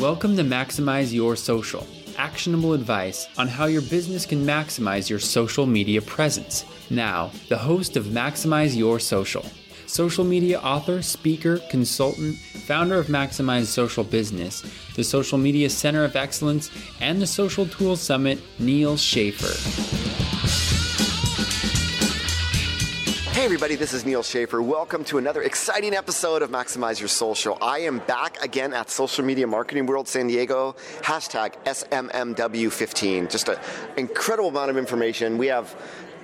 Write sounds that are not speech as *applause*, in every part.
Welcome to Maximize Your Social, actionable advice on how your business can maximize your social media presence. Now, the host of Maximize Your Social, social media author, speaker, consultant, founder of Maximize Social Business, the Social Media Center of Excellence, and the Social Tools Summit, Neal Schaffer. Hey everybody, this is Neal Schaffer. Welcome to another exciting episode of Maximize Your Social. I am back again at Social Media Marketing World San Diego, hashtag SMMW15. Just an incredible amount of information. We have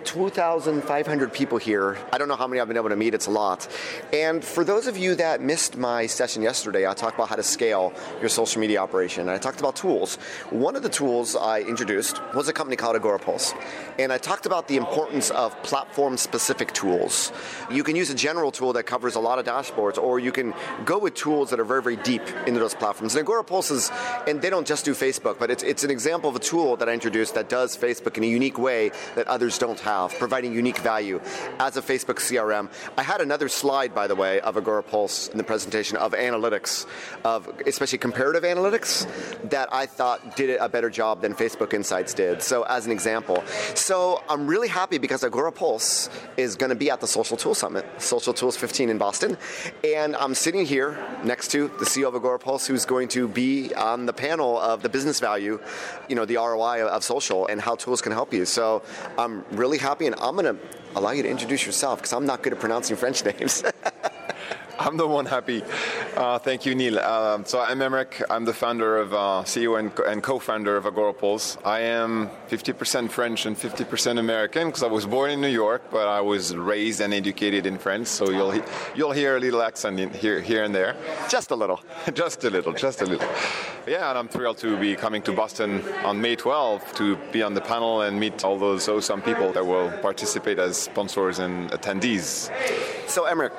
2,500 people here. I don't know how many I've been able to meet, it's a lot. And for those of you that missed my session yesterday, I talked about how to scale your social media operation. And I talked about tools. One of the tools I introduced was a company called Agorapulse. And I talked about the importance of platform specific tools. You can use a general tool that covers a lot of dashboards, or you can go with tools that are very, very deep into those platforms. And Agorapulse is, and they don't just do Facebook, but it's, it's an example of a tool that I introduced that does Facebook in a unique way that others don't have have, providing unique value as a Facebook CRM. I had another slide, by the way, of Agorapulse in the presentation of analytics, of especially comparative analytics, that I thought did a better job than Facebook Insights did. So, as an example, so I'm really happy because Agorapulse is going to be at the Social Tools Summit, Social Tools 15 in Boston, and I'm sitting here next to the CEO of Agorapulse, who's going to be on the panel of the business value, you know, the ROI of social and how tools can help you. So, I'm really happy, and I'm going to allow you to introduce yourself because I'm not good at pronouncing French names. *laughs* *laughs* I'm the one happy. Uh, thank you, Neal. Uh, so I'm Emeric. I'm the founder of, uh, CEO and, and, co-founder of Agorapulse. I am 50% French and 50% American because I was born in New York, but I was raised and educated in France. So you'll you'll hear a little accent in, here here and there. Just a little. *laughs* just a little. Just a little. Yeah, and I'm thrilled to be coming to Boston on May 12th to be on the panel and meet all those awesome people that will participate as sponsors and attendees. So Emeric,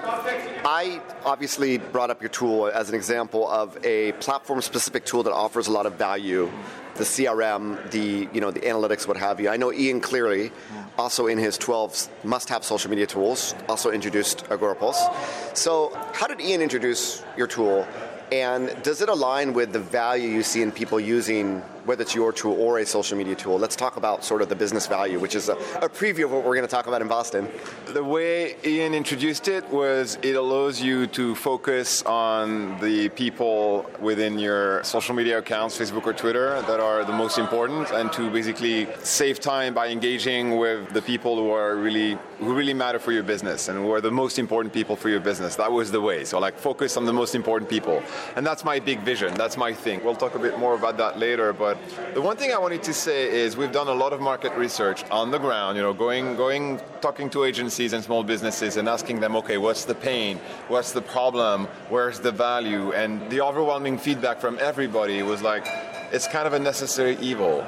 I obviously brought up your tool as an example of a platform-specific tool that offers a lot of value. The CRM, the you know the analytics, what have you. I know Ian Cleary, also in his 12 must-have social media tools, also introduced Agorapulse. So, how did Ian introduce your tool? And does it align with the value you see in people using, whether it's your tool or a social media tool? Let's talk about sort of the business value, which is a, a preview of what we're going to talk about in Boston. The way Ian introduced it was it allows you to focus on the people within your social media accounts, Facebook or Twitter, that are the most important, and to basically save time by engaging with the people who are really who really matter for your business and who are the most important people for your business. That was the way. So like focus on the most important people. And that's my big vision. That's my thing. We'll talk a bit more about that later. But the one thing I wanted to say is we've done a lot of market research on the ground, you know, going, going, talking to agencies and small businesses and asking them, okay, what's the pain? What's the problem? Where's the value? And the overwhelming feedback from everybody was like, it's kind of a necessary evil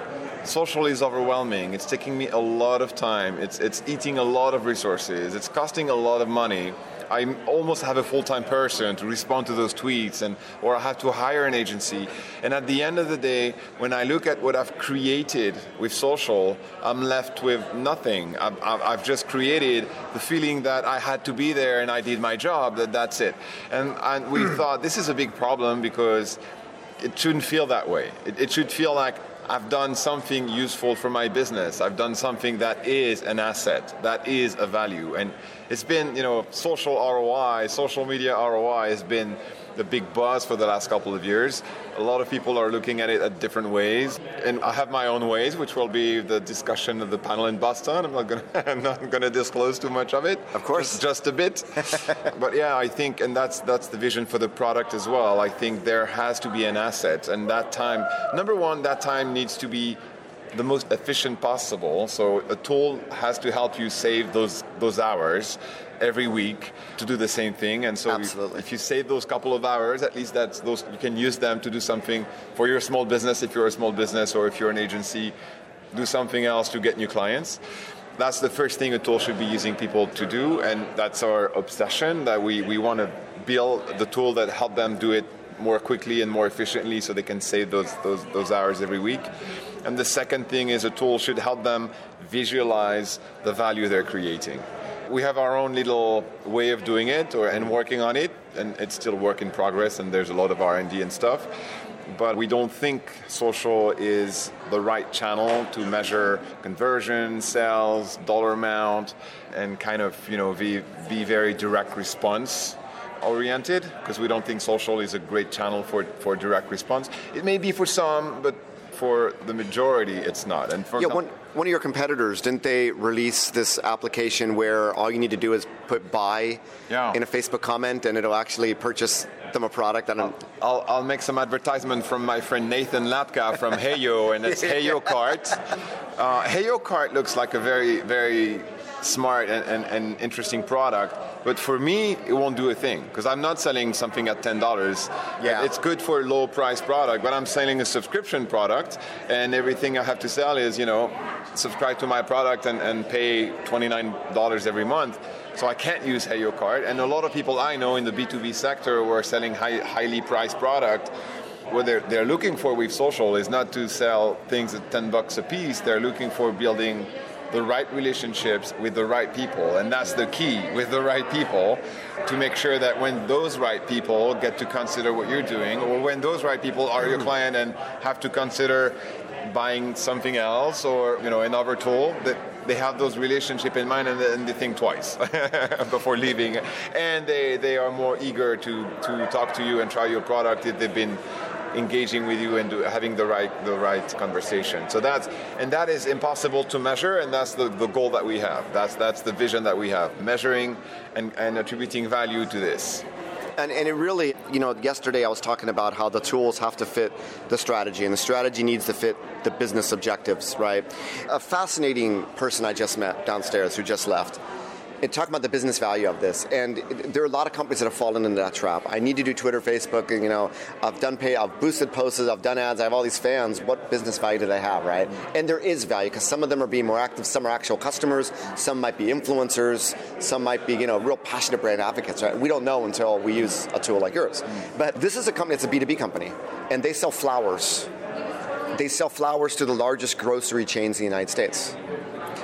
social is overwhelming. It's taking me a lot of time. It's, it's eating a lot of resources. It's costing a lot of money. I almost have a full-time person to respond to those tweets and or I have to hire an agency. And at the end of the day, when I look at what I've created with social, I'm left with nothing. I've, I've just created the feeling that I had to be there and I did my job, that that's it. And, and we hmm. thought this is a big problem because it shouldn't feel that way. It, it should feel like I've done something useful for my business. I've done something that is an asset, that is a value. And it's been, you know, social ROI, social media ROI has been the big buzz for the last couple of years. A lot of people are looking at it at different ways, and I have my own ways, which will be the discussion of the panel in Boston. I'm not gonna, *laughs* I'm not gonna disclose too much of it. Of course, just, just a bit. *laughs* but yeah, I think, and that's that's the vision for the product as well. I think there has to be an asset, and that time, number one, that time needs to be the most efficient possible. So a tool has to help you save those those hours every week to do the same thing. And so Absolutely. if you save those couple of hours, at least that's those you can use them to do something for your small business if you're a small business or if you're an agency, do something else to get new clients. That's the first thing a tool should be using people to do, and that's our obsession that we, we want to build the tool that help them do it more quickly and more efficiently so they can save those, those, those hours every week. And the second thing is a tool should help them visualize the value they're creating. We have our own little way of doing it or, and working on it, and it's still work in progress, and there's a lot of R&D and stuff. but we don't think social is the right channel to measure conversion, sales, dollar amount, and kind of you know be, be very direct response oriented because we don't think social is a great channel for, for direct response. It may be for some, but for the majority, it's not. And for yeah, one, one of your competitors didn't they release this application where all you need to do is put buy yeah. in a Facebook comment and it'll actually purchase them a product? I'll, I'll, I'll, make some advertisement from my friend Nathan Latka from *laughs* Heyo, and it's Heyo Cart. Uh, Heyo Cart looks like a very very smart and, and, and interesting product but for me, it won't do a thing because I'm not selling something at ten dollars. Yeah. It's good for a low price product, but I'm selling a subscription product, and everything I have to sell is you know, subscribe to my product and, and pay twenty nine dollars every month. So I can't use Heyo Cart, And a lot of people I know in the B2B sector who are selling high, highly priced product what they're, they're looking for with social is not to sell things at 10 bucks a piece. They're looking for building the right relationships with the right people. And that's the key with the right people to make sure that when those right people get to consider what you're doing, or when those right people are your hmm. client and have to consider buying something else or you know another tool that they have those relationship in mind and, and they think twice *laughs* before leaving and they, they are more eager to, to talk to you and try your product if they've been engaging with you and do, having the right the right conversation. So that's and that is impossible to measure, and that's the, the goal that we have. That's that's the vision that we have, measuring and, and attributing value to this. And, and, it really, you know, yesterday I was talking about how the tools have to fit the strategy, and the strategy needs to fit the business objectives, right? A fascinating person I just met downstairs who just left and talk about the business value of this. And there are a lot of companies that have fallen into that trap. I need to do Twitter, Facebook, you know, I've done pay, I've boosted posts, I've done ads, I have all these fans. What business value do they have, right? And there is value because some of them are being more active, some are actual customers, some might be influencers, some might be you know real passionate brand advocates. Right? We don't know until we use a tool like yours. But this is a company. It's a B two B company, and they sell flowers. They sell flowers to the largest grocery chains in the United States.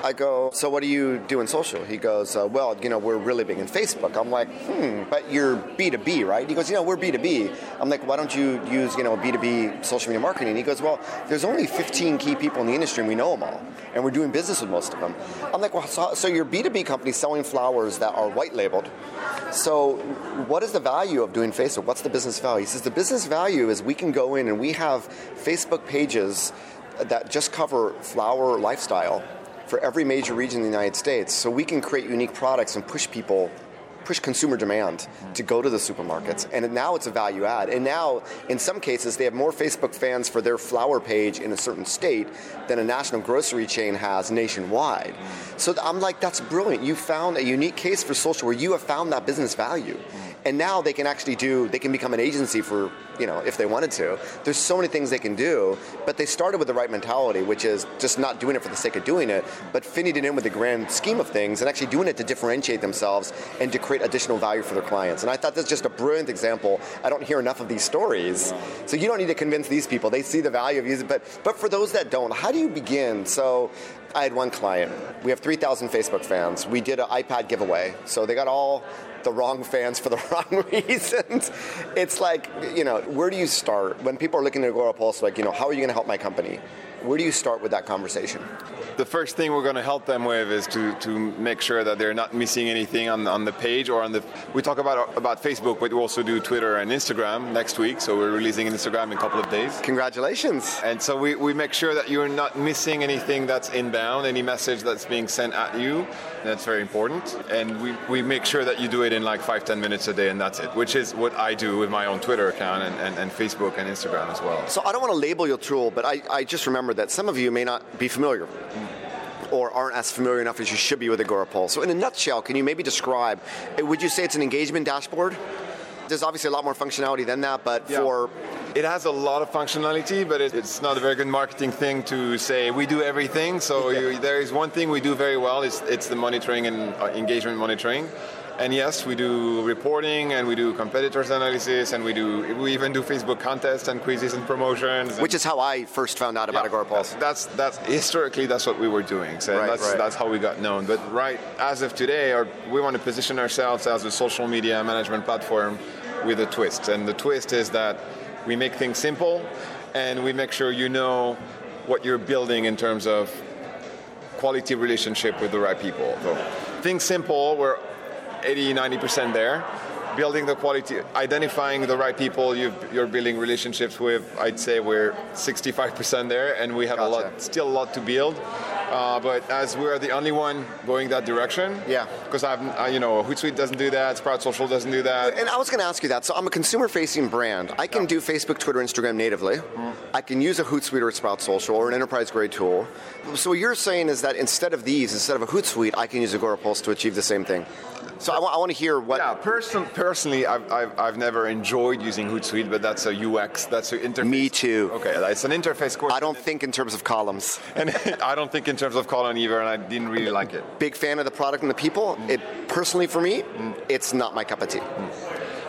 I go, so what do you do in social? He goes, uh, well, you know, we're really big in Facebook. I'm like, hmm, but you're B2B, right? He goes, you know, we're B2B. I'm like, why don't you use, you know, B2B social media marketing? He goes, well, there's only 15 key people in the industry and we know them all. And we're doing business with most of them. I'm like, well, so, so you're B2B company selling flowers that are white labeled. So what is the value of doing Facebook? What's the business value? He says the business value is we can go in and we have Facebook pages that just cover flower lifestyle for every major region in the United States so we can create unique products and push people push consumer demand to go to the supermarkets. And now it's a value add. And now, in some cases, they have more Facebook fans for their flower page in a certain state than a national grocery chain has nationwide. So I'm like, that's brilliant. You found a unique case for social where you have found that business value and now they can actually do they can become an agency for you know if they wanted to there's so many things they can do but they started with the right mentality which is just not doing it for the sake of doing it but fitting it in with the grand scheme of things and actually doing it to differentiate themselves and to create additional value for their clients and i thought that's just a brilliant example i don't hear enough of these stories so you don't need to convince these people they see the value of using but but for those that don't how do you begin so I had one client. We have 3,000 Facebook fans. We did an iPad giveaway. So they got all the wrong fans for the *laughs* wrong reasons. It's like, you know, where do you start? When people are looking to Agorapulse, like, you know, how are you going to help my company? Where do you start with that conversation? The first thing we're going to help them with is to, to make sure that they're not missing anything on, on the page or on the. We talk about about Facebook, but we also do Twitter and Instagram next week. So we're releasing Instagram in a couple of days. Congratulations! And so we, we make sure that you're not missing anything that's inbound, any message that's being sent at you. That's very important. And we, we make sure that you do it in like five ten minutes a day, and that's it. Which is what I do with my own Twitter account and, and, and Facebook and Instagram as well. So I don't want to label your tool, but I, I just remember that some of you may not be familiar or aren't as familiar enough as you should be with Agorapulse. So, in a nutshell, can you maybe describe? Would you say it's an engagement dashboard? There's obviously a lot more functionality than that, but yeah. for it has a lot of functionality, but it's not a very good marketing thing to say we do everything. So yeah. you, there is one thing we do very well. It's, it's the monitoring and uh, engagement monitoring. And yes, we do reporting and we do competitors analysis and we do we even do Facebook contests and quizzes and promotions. Which is how I first found out about yeah, Agorapulse. That's that's historically that's what we were doing. So right, that's right. that's how we got known. But right as of today, our, we want to position ourselves as a social media management platform with a twist. And the twist is that We make things simple, and we make sure you know what you're building in terms of quality relationship with the right people. So things simple, we're 80, 90% there. Building the quality, identifying the right people you are building relationships with, I'd say we're 65% there, and we have Gotcha. a lot, still a lot to build. Uh, but as we're the only one going that direction, Yeah. because I've, I, you know, Hootsuite doesn't do that, Sprout Social doesn't do that. And I was going to ask you that. So I'm a consumer-facing brand. I can do Facebook, Twitter, Instagram natively. I can use a Hootsuite or a Sprout Social or an enterprise-grade tool. So what you're saying is that instead of these, instead of a Hootsuite, I can use Agorapulse to achieve the same thing. So I want to hear what. Yeah, person, personally, I've, I've, I've never enjoyed using Hootsuite, but that's a UX, that's an interface. Me too. Okay, it's an interface course. I don't think in terms of columns. and *laughs* I don't think in terms of column either, and I didn't really like it. Big fan of the product and the people. It personally for me, it's not my cup of tea.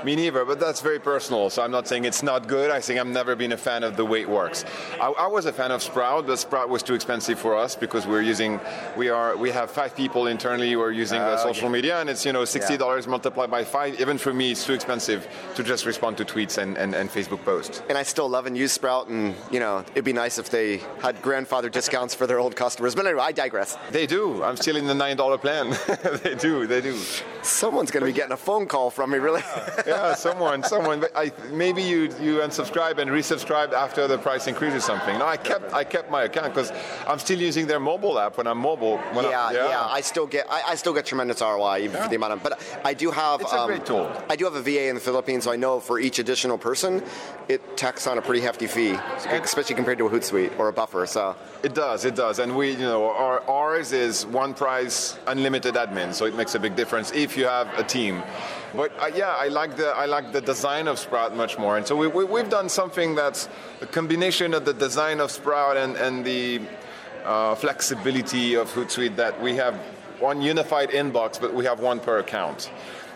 Me neither, but that's very personal. So I'm not saying it's not good. I think I've never been a fan of the way it works. I, I was a fan of Sprout, but Sprout was too expensive for us because we're using, we are, we have five people internally who are using the ah, social media, and it's you know sixty dollars multiplied by five. Even for me, it's too expensive to just respond to tweets and, and, and Facebook posts. And I still love and use Sprout, and you know, it'd be nice if they had grandfather discounts for their old customers. But anyway, I digress. They do. I'm still in the nine dollar plan. *laughs* they do. They do. Someone's going to be getting a phone call from me, really. yeah, *laughs* someone, someone. But I, maybe you you unsubscribe and resubscribe after the price increase or something. No, I kept I kept my account because I'm still using their mobile app when I'm mobile. When yeah, I'm, yeah, I still get I, I still get tremendous ROI even for the amount of. But I do have. um, It's a great tool. I do have a VA in the Philippines, so I know for each additional person, it tacks on a pretty hefty fee, especially compared to a Hootsuite or a Buffer. So It does, it does, and we, you know, our, ours is one price, unlimited admin, so it makes a big difference if you have a team. But uh, yeah, I like the I like the design of Sprout much more, and so we, we, we've done something that's a combination of the design of Sprout and and the uh, flexibility of Hootsuite that we have one unified inbox, but we have one per account.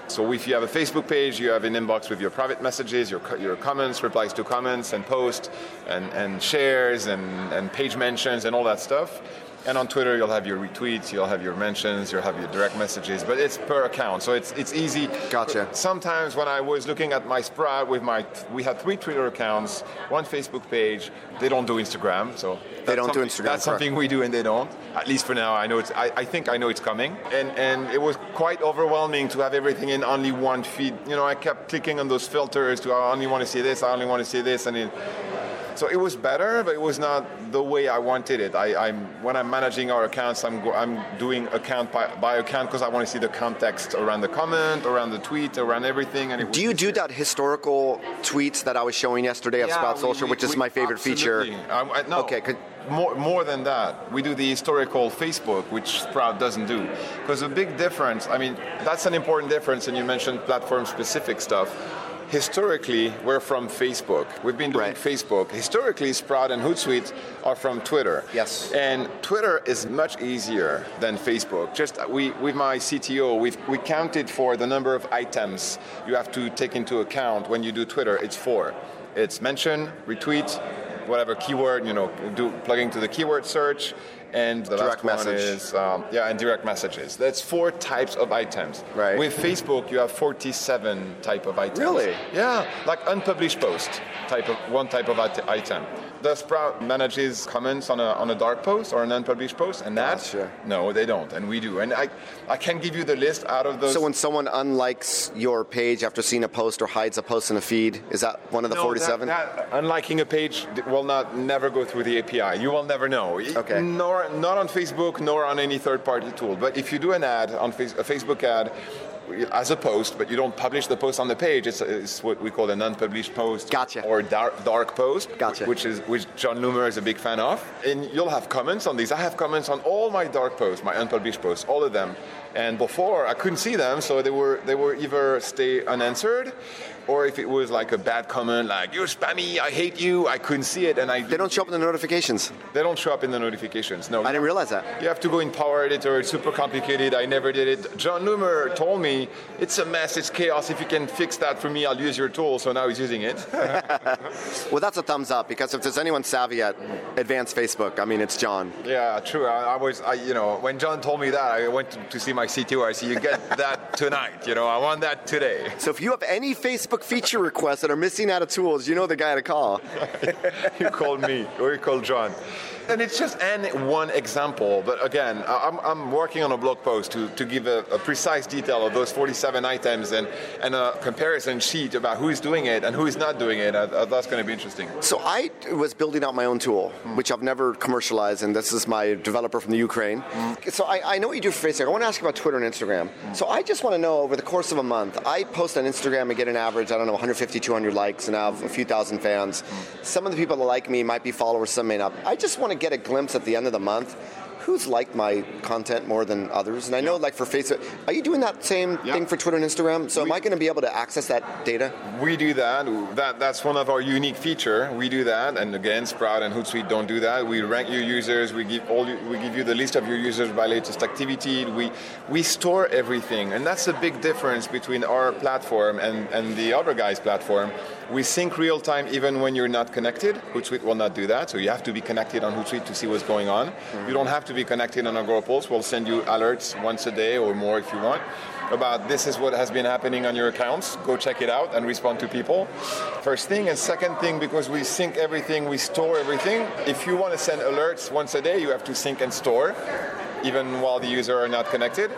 So if you have a Facebook page, you have an inbox with your private messages, your, your comments, replies to comments, and posts, and, and shares, and, and page mentions, and all that stuff. And on Twitter, you'll have your retweets, you'll have your mentions, you'll have your direct messages, but it's per account, so it's it's easy. Gotcha. Sometimes when I was looking at my Sprout with my, we had three Twitter accounts, one Facebook page. They don't do Instagram, so They don't do Instagram, That's something we do, and they don't. At least for now, I know it's. I, I think I know it's coming, and and it was quite overwhelming to have everything in only one feed. You know, I kept clicking on those filters to oh, I only want to see this, I only want to see this, and it. So it was better, but it was not the way I wanted it. I, I'm when I'm managing our accounts, I'm go, I'm doing account by, by account because I want to see the context around the comment, around the tweet, around everything. And do you do that historical tweets that I was showing yesterday of yeah, Sprout Social, we- which is my favorite feature? absolutely. Um, I- no, Okay, more, more than that, we do the historical Facebook, which Sprout doesn't do. Because a big difference, I mean, that's an important difference, and you mentioned platform specific stuff. Historically, we're from Facebook. We've been doing Right. Facebook. Historically, Sprout and Hootsuite are from Twitter. Yes. And Twitter is much easier than Facebook. Just uh, we, with my CTO, we've we counted for the number of items you have to take into account when you do Twitter. It's four. It's mention, retweet, whatever keyword you know, do plugging to the keyword search, and the Direct last one is um, yeah, and direct messages. That's four types of items. Right. With Facebook, you have 47 type of items. Really? Yeah, like unpublished post type of one type of item. The Sprout manages comments on a, on a dark post or an unpublished post, and that Gotcha. no, they don't, and we do. And I I can give you the list out of those. So when someone unlikes your page after seeing a post or hides a post in a feed, is that one of the No, 47? That, that, unliking a page will not never go through the API. You will never know. Okay. Nor not on Facebook, nor on any third-party tool. But if you do an ad on face, a Facebook ad as a post, but you don't publish the post on the page, it's, it's what we call an unpublished post. Gotcha. Or dark, dark post. Gotcha. Which is which Jon Loomer is a big fan of. And you'll have comments on these. I have comments on all my dark posts, my unpublished posts, all of them. And before I couldn't see them, so they were they were either stay unanswered, or if it was like a bad comment, like you're spammy, I hate you, I couldn't see it, and I They don't show up in the notifications. they don't show up in the notifications. No, I didn't realize that. you have to go in Power Editor. It's super complicated. I never did it. Jon Loomer told me it's a mess. It's chaos. If you can fix that for me, I'll use your tool. So now he's using it. *laughs* Well, that's a thumbs up because if there's anyone savvy at advanced Facebook, I mean, it's Jon. yeah, true. I, I was, I, you know, when Jon told me that, I went to, to see my CTO. I said, "You get that *laughs* tonight. You know, I want that today." So if you have any Facebook feature requests that are missing out of tools, you know the guy to call. *laughs* you called me, or you called Jon. And it's just an one example, but again, I'm, I'm working on a blog post to, to give a, a, precise detail of those 47 items and, and a comparison sheet about who is doing it and who is not doing it. Uh, that's going to be interesting. So I was building out my own tool, mm. which I've never commercialized, and this is my developer from the Ukraine. Mm. So I, I, know what you do for Facebook. I want to ask you about Twitter and Instagram. Mm. So I just want to know over the course of a month, I post on Instagram and get an average, I don't know, 150, 200 likes, and I have a few thousand fans. Mm. Some of the people that like me might be followers, some may not. I just want to get a glimpse at the end of the month who's liked my content more than others? And I know, like for Facebook, are you doing that same yeah. thing for Twitter and Instagram? So we, am I going to be able to access that data? We do that. That that's one of our unique feature. We do that, and again, Sprout and Hootsuite don't do that. We rank your users. We give all. We give you the list of your users by latest activity. We we store everything, and that's a big difference between our platform and and the other guy's platform we sync real time even when you're not connected. Hootsuite will not do that, so you have to be connected on Hootsuite to see what's going on. Mm-hmm. You don't have to be connected on Agorapulse. We'll send you alerts once a day or more if you want about this is what has been happening on your accounts. Go check it out and respond to people. First thing. And second thing, because we sync everything, we store everything. If you want to send alerts once a day, you have to sync and store even while the user are not connected.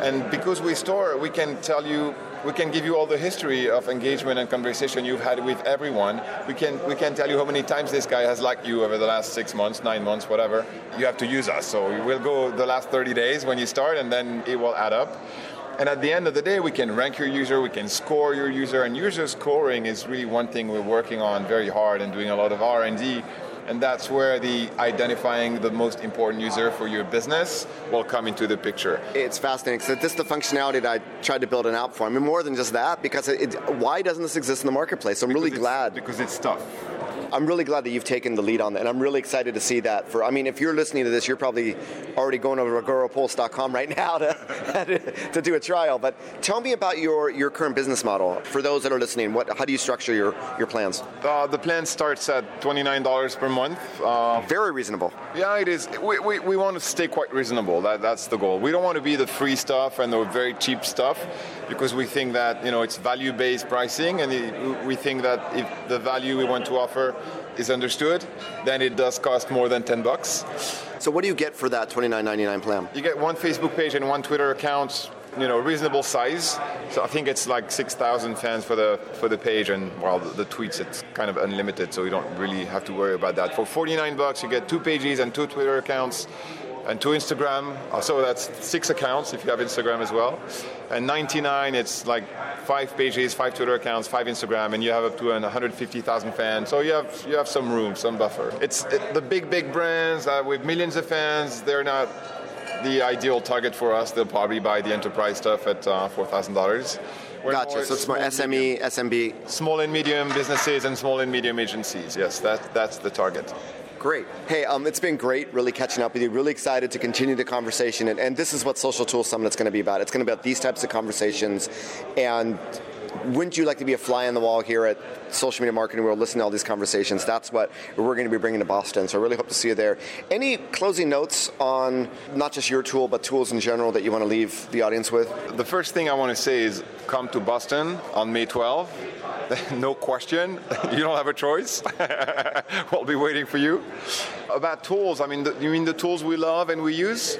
And because we store, we can tell you we can give you all the history of engagement and conversation you've had with everyone. We can we can tell you how many times this guy has liked you over the last six months, nine months, whatever. You have to use us. So we'll go the last 30 days when you start, and then it will add up. And at the end of the day, we can rank your user, we can score your user, and user scoring is really one thing we're working on very hard and doing a lot of R&D and that's where the identifying the most important user for your business will come into the picture. It's fascinating. So this is the functionality that I tried to build an app for. I mean, more than just that, because it, it, why doesn't this exist in the marketplace? I'm because really glad. Because it's tough. I'm really glad that you've taken the lead on that, and I'm really excited to see that. For I mean, if you're listening to this, you're probably already going over to right now to, *laughs* to do a trial. But tell me about your, your current business model for those that are listening. What how do you structure your your plans? Uh, the plan starts at twenty nine dollars per month. Uh, Very reasonable. Yeah, it is. We, we, we want to stay quite reasonable. That, that's the goal. We don't want to be the free stuff and the very cheap stuff because we think that you know it's value-based pricing, and it, we think that if the value we want to offer is understood, then it does cost more than 10 bucks. So what do you get for that $29.99 plan? You get one Facebook page and one Twitter account, you know, reasonable size. So I think it's like 6,000 fans for the for the page, and while well, the, the, tweets it's kind of unlimited, so you don't really have to worry about that. For 49 bucks, you get two pages and two Twitter accounts and two Instagram. Uh, so that's six accounts if you have Instagram as well. And 99, it's like five pages, five Twitter accounts, five Instagram, and you have up to 150,000 fans. So you have you have some room, some buffer. It's it, the big big brands uh, with millions of fans. They're not the ideal target for us. They'll probably buy the enterprise stuff at uh, four thousand dollars. Gotcha. So it's more SME, medium, SMB. Small and medium businesses and small and medium agencies. Yes, that, that's the target. Great. Hey, um, it's been great really catching up with you. Really excited to continue the conversation. And, and this is what Social Tools Summit is going to be about. It's going to be about these types of conversations. And wouldn't you like to be a fly on the wall here at Social Media Marketing World, listening to all these conversations? That's what we're going to be bringing to Boston. So I really hope to see you there. Any closing notes on not just your tool, but tools in general that you want to leave the audience with? The first thing I want to say is come to Boston on May 12th. *laughs* no question. *laughs* you don't have a choice. *laughs* we'll be waiting for you. About tools, I mean, you mean the tools we love and we use?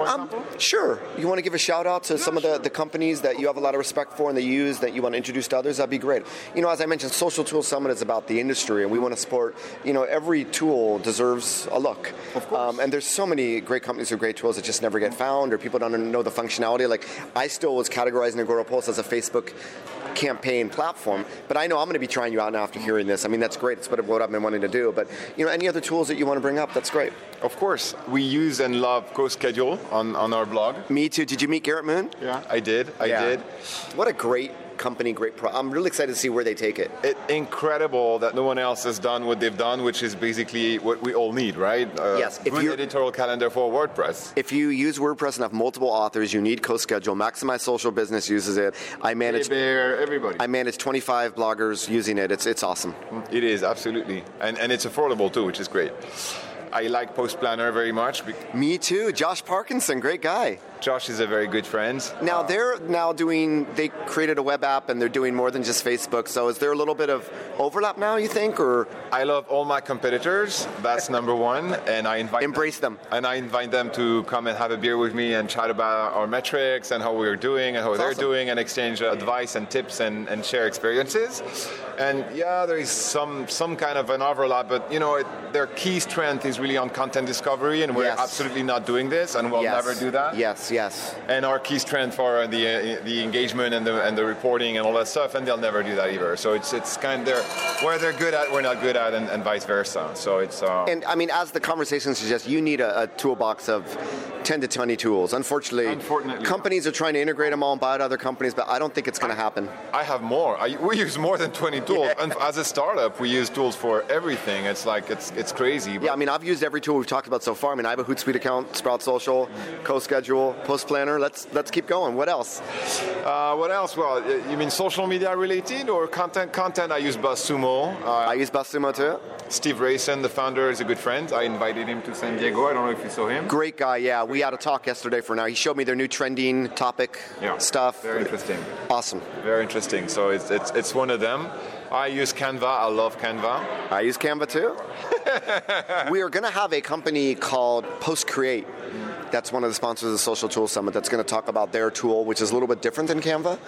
Um, sure. You want to give a shout out to yeah, some of the, the companies that you have a lot of respect for and that you use that you want to introduce to others? That'd be great. You know, as I mentioned, Social Tool Summit is about the industry, and we want to support. You know, every tool deserves a look. Of course. Um, and there's so many great companies with great tools that just never get found, or people don't know the functionality. Like I still was categorizing Agorapulse as a Facebook campaign platform. But I know I'm going to be trying you out now after hearing this. I mean, that's great. It's what I've been wanting to do. But you know, any other tools that you want to bring up? That's great. Of course, we use and love CoSchedule on, on our blog. Me too. Did you meet Garrett Moon? Yeah, I did. I yeah. did. What a great company, great pro. I'm really excited to see where they take it. It's incredible that no one else has done what they've done, which is basically what we all need, right? Uh, yes. If good editorial calendar for WordPress. If you use WordPress and have multiple authors, you need CoSchedule. Maximize Social Business uses it. I manage. Bear, everybody. I manage 25 bloggers using it. It's it's awesome. It is absolutely, and and it's affordable too, which is great. I like Post Planner very much. Me too. Josh Parkinson, great guy. Josh is a very good friend. Now they're now doing. They created a web app and they're doing more than just Facebook. So is there a little bit of overlap now? You think, or I love all my competitors. That's number one, and I invite embrace them. And I invite them to come and have a beer with me and chat about our metrics and how we're doing and how That's they're awesome. doing and exchange advice and tips and, and share experiences. And yeah, there is some some kind of an overlap, but you know, it, their key strength is really on content discovery, and we're Yes. absolutely not doing this, and we'll yes. never do that. Yes, yes. And our key strength are the uh, the engagement and the and the reporting and all that stuff, and they'll never do that either. So it's it's kind of they're, where they're good at, we're not good at, and, and vice versa. So it's uh, And I mean, as the conversation suggests, you need a, a toolbox of 10 to 20 tools. Unfortunately, Unfortunately. companies are trying to integrate them all and buy out other companies, but I don't think it's going to happen. I have more. I, we use more than 20 tools. And as a startup, we use tools for everything. It's like it's it's crazy. But Yeah, I mean, I've used every tool we've talked about so far. I mean, I have a Hootsuite account, Sprout Social, CoSchedule, Post Planner. Let's let's keep going. What else? uh, what else? Well, you mean social media related or content? Content. I use BuzzSumo. Uh, I use BuzzSumo too. Steve Rayson, the founder, is a good friend. I invited him to San Diego. I don't know if you saw him. Great guy. Yeah, we had a talk yesterday for now. He showed me their new trending topic Yeah. stuff. Very interesting. Awesome. Very interesting. So it's, it's, it's one of them. I use Canva. I love Canva. I use Canva too. *laughs* we are going to have a company called Post Create. That's one of the sponsors of the Social Tool Summit that's going to talk about their tool, which is a little bit different than Canva.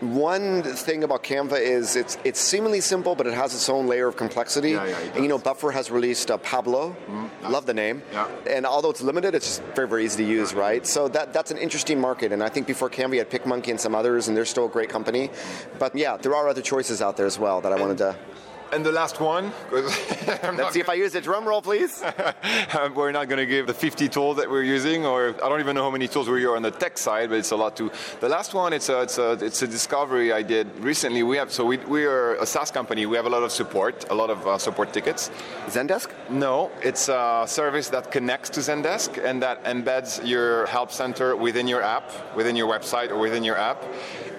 One thing about Canva is it's it's seemingly simple, but it has its own layer of complexity. Yeah, yeah, and you know. Buffer has released uh, Pablo. Love the name. Yeah. And although it's limited, it's just very, very easy to use, right? So that that's an interesting market. And I think before Canva, you had PicMonkey and some others, and they're still a great company. But yeah, there are other choices out there as well that I wanted to. And the last one, *laughs* Let's not see if I use it. Drum roll, please. *laughs* We're not going to give the 50 tools that we're using, or I don't even know how many tools we use on the tech side, but it's a lot too. The last one, it's a, it's a, it's a discovery I did recently. We have so we, we are a SaaS company. We have a lot of support, a lot of uh, support tickets. Zendesk? No, it's a service that connects to Zendesk and that embeds your help center within your app, within your website, or within your app.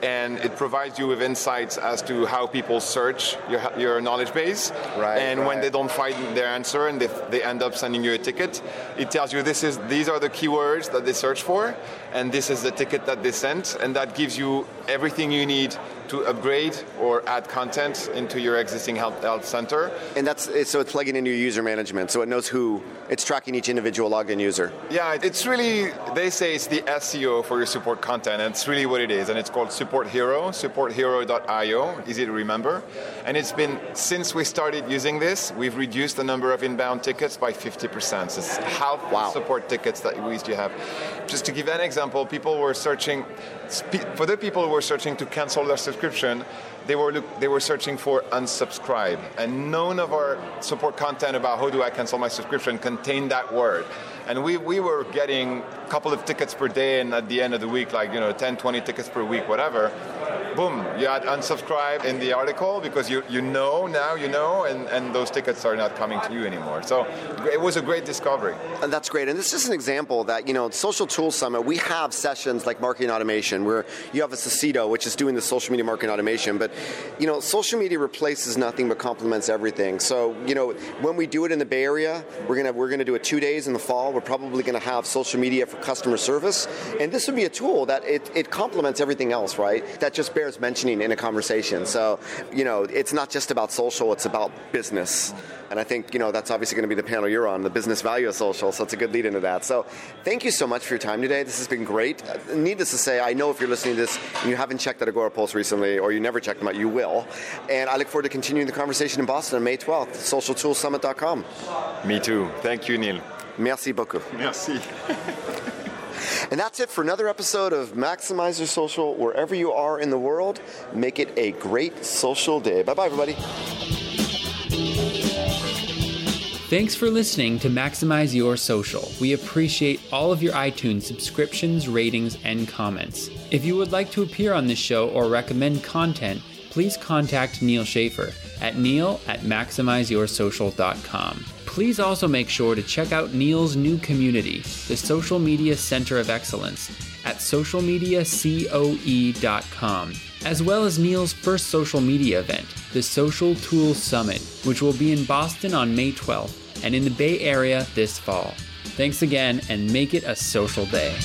And it provides you with insights as to how people search your, your knowledge base. Right, and when they don't find their answer and they, they end up sending you a ticket, it tells you this is these are the keywords that they search for, and this is the ticket that they sent, and that gives you everything you need to upgrade or add content into your existing health, health center. And that's so it's plugging into your user management, so it knows who it's tracking each individual login user. Yeah, it's really, they say it's the SEO for your support content, and it's really what it is. And it's called Support Hero, supporthero.io, easy to remember. And it's been, since we started using this, we've reduced the number of inbound tickets by 50%. So it's half Wow. support tickets that we used to have. Just to give an example, people were searching, for the people who were searching to cancel their subscription, they were look, they were searching for unsubscribe, and none of our support content about how do I cancel my subscription contained that word. And we, we were getting couple of tickets per day, and at the end of the week, like you know, 10, 20 tickets per week, whatever. Boom, you had unsubscribe in the article because you, you know now you know, and, and those tickets are not coming to you anymore. So it was a great discovery. And that's great. And this is an example that, you know, Social Tools Summit, we have sessions like marketing automation where you have a Cecedo, which is doing the social media marketing automation. But, you know, social media replaces nothing but complements everything. So, you know, when we do it in the Bay Area, we're gonna we're gonna do it two days in the fall. We're probably gonna have social media for customer service. And this would be a tool that it, it complements everything else, right? That just bears mentioning in a conversation. So, you know, it's not just about social, it's about business. And I think, you know, that's obviously going to be the panel you're on, the business value of social. So it's a good lead into that. So thank you so much for your time today. This has been great. Needless to say, I know if you're listening to this and you haven't checked out Agorapulse recently or you never checked them out, you will. And I look forward to continuing the conversation in Boston on May 12th, socialtoolsummit.com. Me too. Thank you, Neal. Merci beaucoup. Merci. *laughs* And that's it for another episode of Maximize Your Social. Wherever you are in the world, make it a great social day. Bye bye, everybody. Thanks for listening to Maximize Your Social. We appreciate all of your iTunes subscriptions, ratings, and comments. If you would like to appear on this show or recommend content, please contact Neal Schaffer at neal at maximizeyoursocial.com. Please also make sure to check out Neal's new community, the Social Media Center of Excellence, at socialmediacoe.com, as well as Neal's first social media event, the Social Tools Summit, which will be in Boston on May 12th and in the Bay Area this fall. Thanks again and make it a social day.